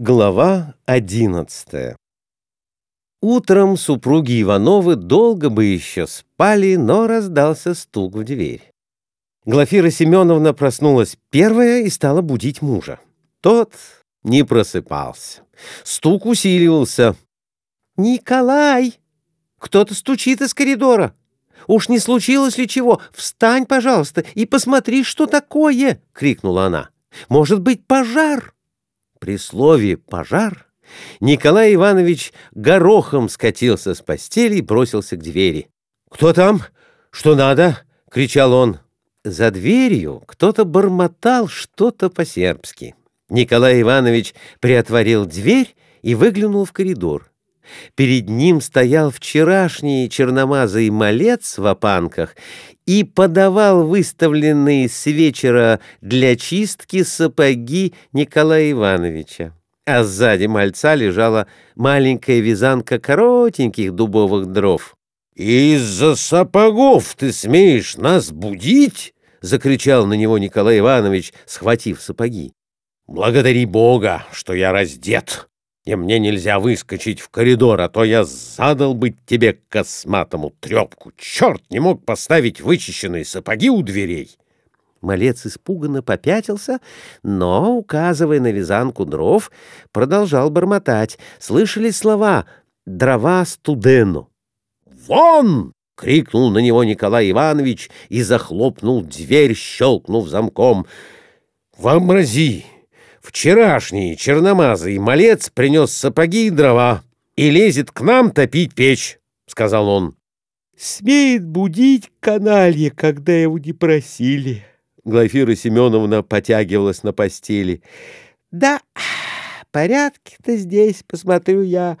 Глава одиннадцатая Утром супруги Ивановы долго бы еще спали, но раздался стук в дверь. Глафира Семеновна проснулась первая и стала будить мужа. Тот не просыпался. Стук усиливался. «Николай! Кто-то стучит из коридора. Уж не случилось ли чего? Встань, пожалуйста, и посмотри, что такое!» — крикнула она. «Может быть, пожар?» При слове «пожар» Николай Иванович горохом скатился с постели и бросился к двери. «Кто там? Что надо?» — кричал он. За дверью кто-то бормотал что-то по-сербски. Николай Иванович приотворил дверь и выглянул в коридор. Перед ним стоял вчерашний черномазый малец в опанках и подавал выставленные с вечера для чистки сапоги Николая Ивановича. А сзади мальца лежала маленькая вязанка коротеньких дубовых дров. «Из-за сапогов ты смеешь нас будить?» — закричал на него Николай Иванович, схватив сапоги. «Благодари Бога, что я раздет!» И мне нельзя выскочить в коридор, а то я задал бы тебе косматому трепку. Черт не мог поставить вычищенные сапоги у дверей. Малец испуганно попятился, но, указывая на вязанку дров, продолжал бормотать. Слышали слова «дрова студену». «Вон!» — крикнул на него Николай Иванович и захлопнул дверь, щелкнув замком. «Вообрази!» Вчерашний черномазый малец принес сапоги и дрова и лезет к нам топить печь, — сказал он. — Смеет будить каналье, когда его не просили. Глафира Семеновна потягивалась на постели. — Да, порядки-то здесь, посмотрю я,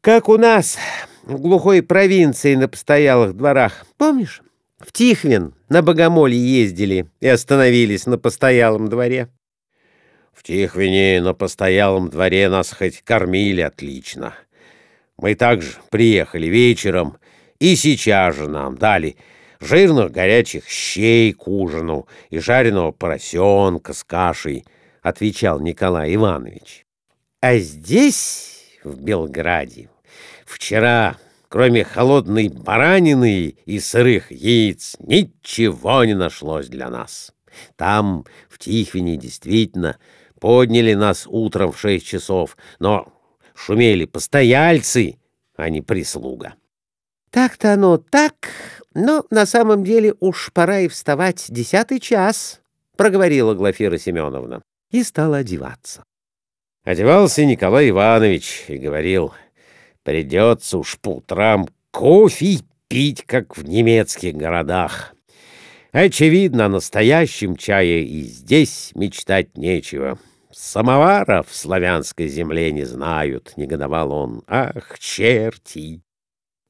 как у нас в глухой провинции на постоялых дворах. Помнишь? В Тихвин на Богомолье ездили и остановились на постоялом дворе. В Тихвине на постоялом дворе нас хоть кормили отлично. Мы также приехали вечером, и сейчас же нам дали жирных горячих щей к ужину и жареного поросенка с кашей, — отвечал Николай Иванович. А здесь, в Белграде, вчера, кроме холодной баранины и сырых яиц, ничего не нашлось для нас. Там, в Тихвине, действительно, Подняли нас утром в шесть часов, но шумели постояльцы, а не прислуга. Так-то оно так, но на самом деле уж пора и вставать десятый час, проговорила Глафира Семеновна и стала одеваться. Одевался Николай Иванович и говорил, придется уж по утрам кофе пить, как в немецких городах. Очевидно, о настоящем чае и здесь мечтать нечего. Самовара в славянской земле не знают, — негодовал он. Ах, черти!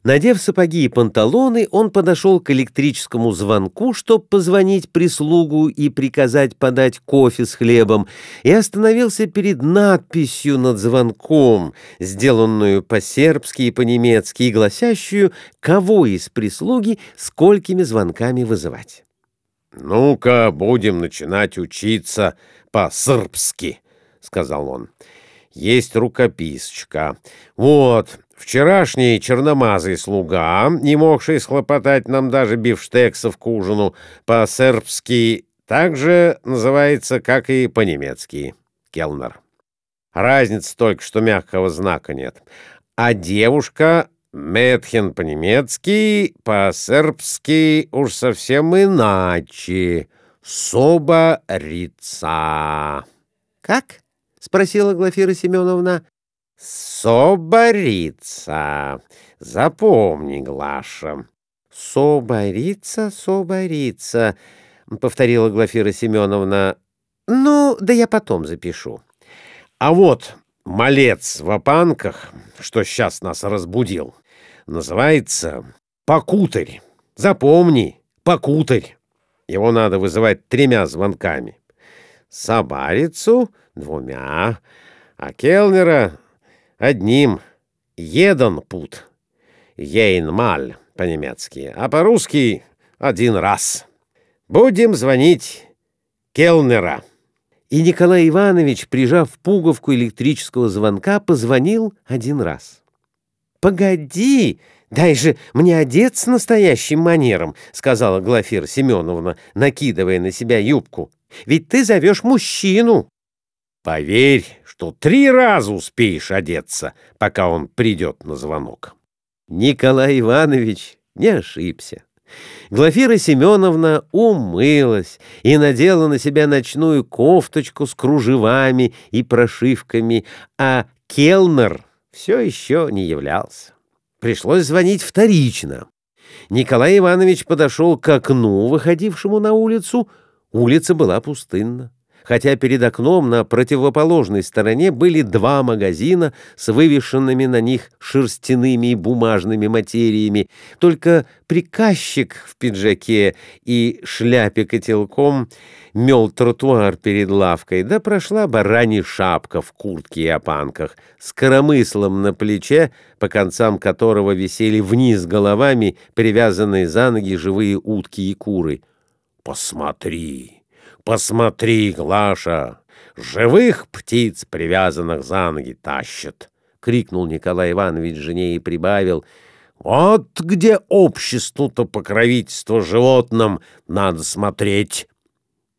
Надев сапоги и панталоны, он подошел к электрическому звонку, чтобы позвонить прислугу и приказать подать кофе с хлебом, и остановился перед надписью над звонком, сделанную по-сербски и по-немецки, и гласящую, кого из прислуги сколькими звонками вызывать. «Ну-ка, будем начинать учиться по-сырбски», — сказал он. «Есть рукописочка. Вот, вчерашний черномазый слуга, не могший схлопотать нам даже бифштексов к ужину, по-сербски также называется, как и по-немецки, келнер. Разница только, что мягкого знака нет. А девушка Метхен по-немецки, по-сербски уж совсем иначе. Соборица. Как? — спросила Глафира Семеновна. Соборица. Запомни, Глаша. Соборица, соборица, — повторила Глафира Семеновна. Ну, да я потом запишу. А вот малец в опанках, что сейчас нас разбудил, называется Покутарь. Запомни, Покутарь. Его надо вызывать тремя звонками. Собарицу двумя, а Келнера одним. Един пут. Ейнмаль по-немецки, а по-русски один раз. Будем звонить Келнера. И Николай Иванович, прижав пуговку электрического звонка, позвонил один раз. «Погоди, дай же мне одеться настоящим манером», — сказала Глафира Семеновна, накидывая на себя юбку. «Ведь ты зовешь мужчину». «Поверь, что три раза успеешь одеться, пока он придет на звонок». Николай Иванович не ошибся. Глафира Семеновна умылась и надела на себя ночную кофточку с кружевами и прошивками, а Келнер все еще не являлся. Пришлось звонить вторично. Николай Иванович подошел к окну, выходившему на улицу. Улица была пустынна хотя перед окном на противоположной стороне были два магазина с вывешенными на них шерстяными и бумажными материями. Только приказчик в пиджаке и шляпе котелком мел тротуар перед лавкой, да прошла баранья шапка в куртке и опанках с коромыслом на плече, по концам которого висели вниз головами привязанные за ноги живые утки и куры. «Посмотри!» «Посмотри, Глаша, живых птиц, привязанных за ноги, тащат!» — крикнул Николай Иванович жене и прибавил. «Вот где обществу-то покровительство животным надо смотреть!»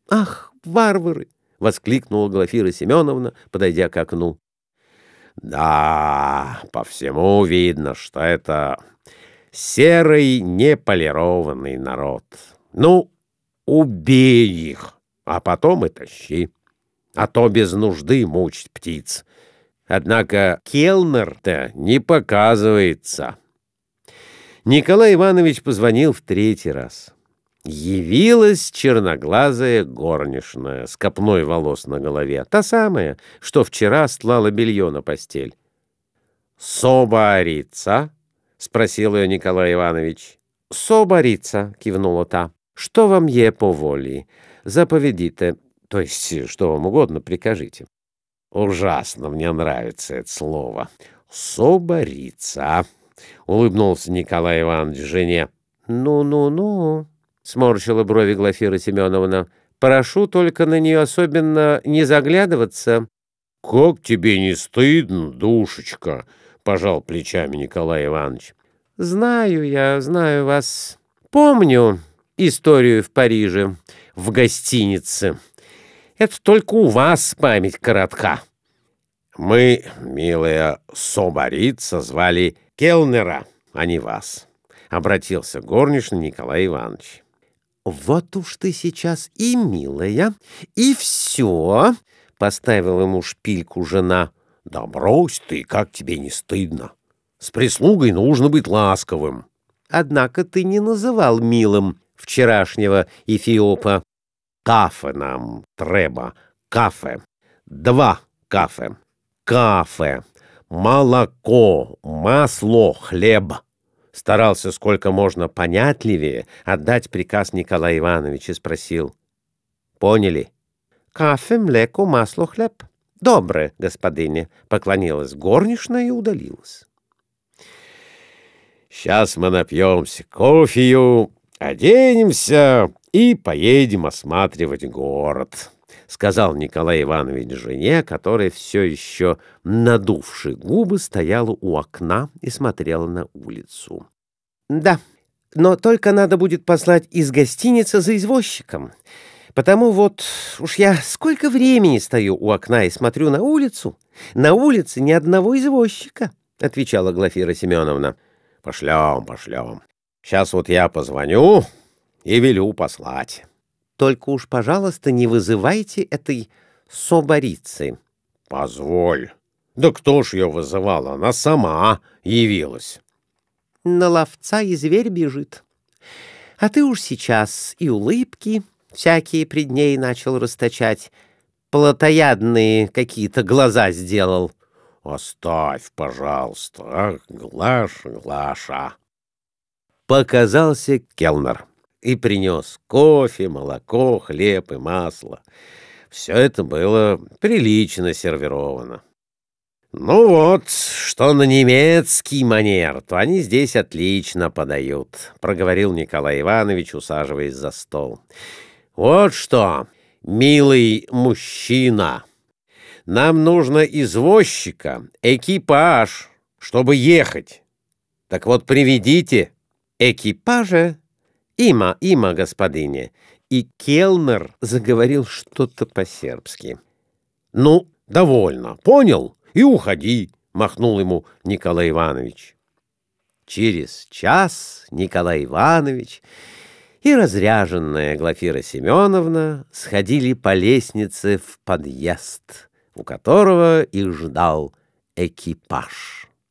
«Ах, варвары!» — воскликнула Глафира Семеновна, подойдя к окну. «Да, по всему видно, что это серый неполированный народ. Ну, убей их!» а потом и тащи. А то без нужды мучить птиц. Однако Келнер-то не показывается. Николай Иванович позвонил в третий раз. Явилась черноглазая горничная с копной волос на голове, та самая, что вчера стлала белье на постель. «Соборица?» — спросил ее Николай Иванович. «Соборица», — кивнула та. «Что вам е по воле? заповедите, то есть что вам угодно прикажите. Ужасно мне нравится это слово. Соборица, улыбнулся Николай Иванович жене. Ну-ну-ну, сморщила брови Глафира Семеновна. Прошу только на нее особенно не заглядываться. Как тебе не стыдно, душечка, пожал плечами Николай Иванович. Знаю я, знаю вас. Помню историю в Париже в гостинице. Это только у вас память коротка. Мы, милая Соборица, звали Келнера, а не вас, — обратился горничный Николай Иванович. Вот уж ты сейчас и милая, и все, — поставила ему шпильку жена. Да брось ты, как тебе не стыдно. С прислугой нужно быть ласковым. Однако ты не называл милым вчерашнего Эфиопа. Кафе нам треба, кафе, два кафе, кафе, молоко, масло, хлеб. Старался сколько можно понятливее отдать приказ Николай Иванович и спросил. «Поняли?» «Кафе, млеко, масло, хлеб». «Доброе, господине», — поклонилась горничная и удалилась. «Сейчас мы напьемся кофею, оденемся и поедем осматривать город», — сказал Николай Иванович жене, которая все еще, надувши губы, стояла у окна и смотрела на улицу. «Да, но только надо будет послать из гостиницы за извозчиком. Потому вот уж я сколько времени стою у окна и смотрю на улицу. На улице ни одного извозчика», — отвечала Глафира Семеновна. «Пошлем, пошлем. Сейчас вот я позвоню, и велю послать. Только уж, пожалуйста, не вызывайте этой соборицы. Позволь. Да кто ж ее вызывал? Она сама явилась. На ловца и зверь бежит. А ты уж сейчас и улыбки всякие пред ней начал расточать, плотоядные какие-то глаза сделал. Оставь, пожалуйста, ах, Глаша, Глаша. Показался Келнер и принес кофе, молоко, хлеб и масло. Все это было прилично сервировано. «Ну вот, что на немецкий манер, то они здесь отлично подают», — проговорил Николай Иванович, усаживаясь за стол. «Вот что, «Милый мужчина, нам нужно извозчика, экипаж, чтобы ехать. Так вот, приведите экипажа. Има, има, господине». И Келнер заговорил что-то по-сербски. «Ну, довольно, понял? И уходи», — махнул ему Николай Иванович. Через час Николай Иванович и разряженная Глафира Семеновна сходили по лестнице в подъезд, у которого их ждал экипаж.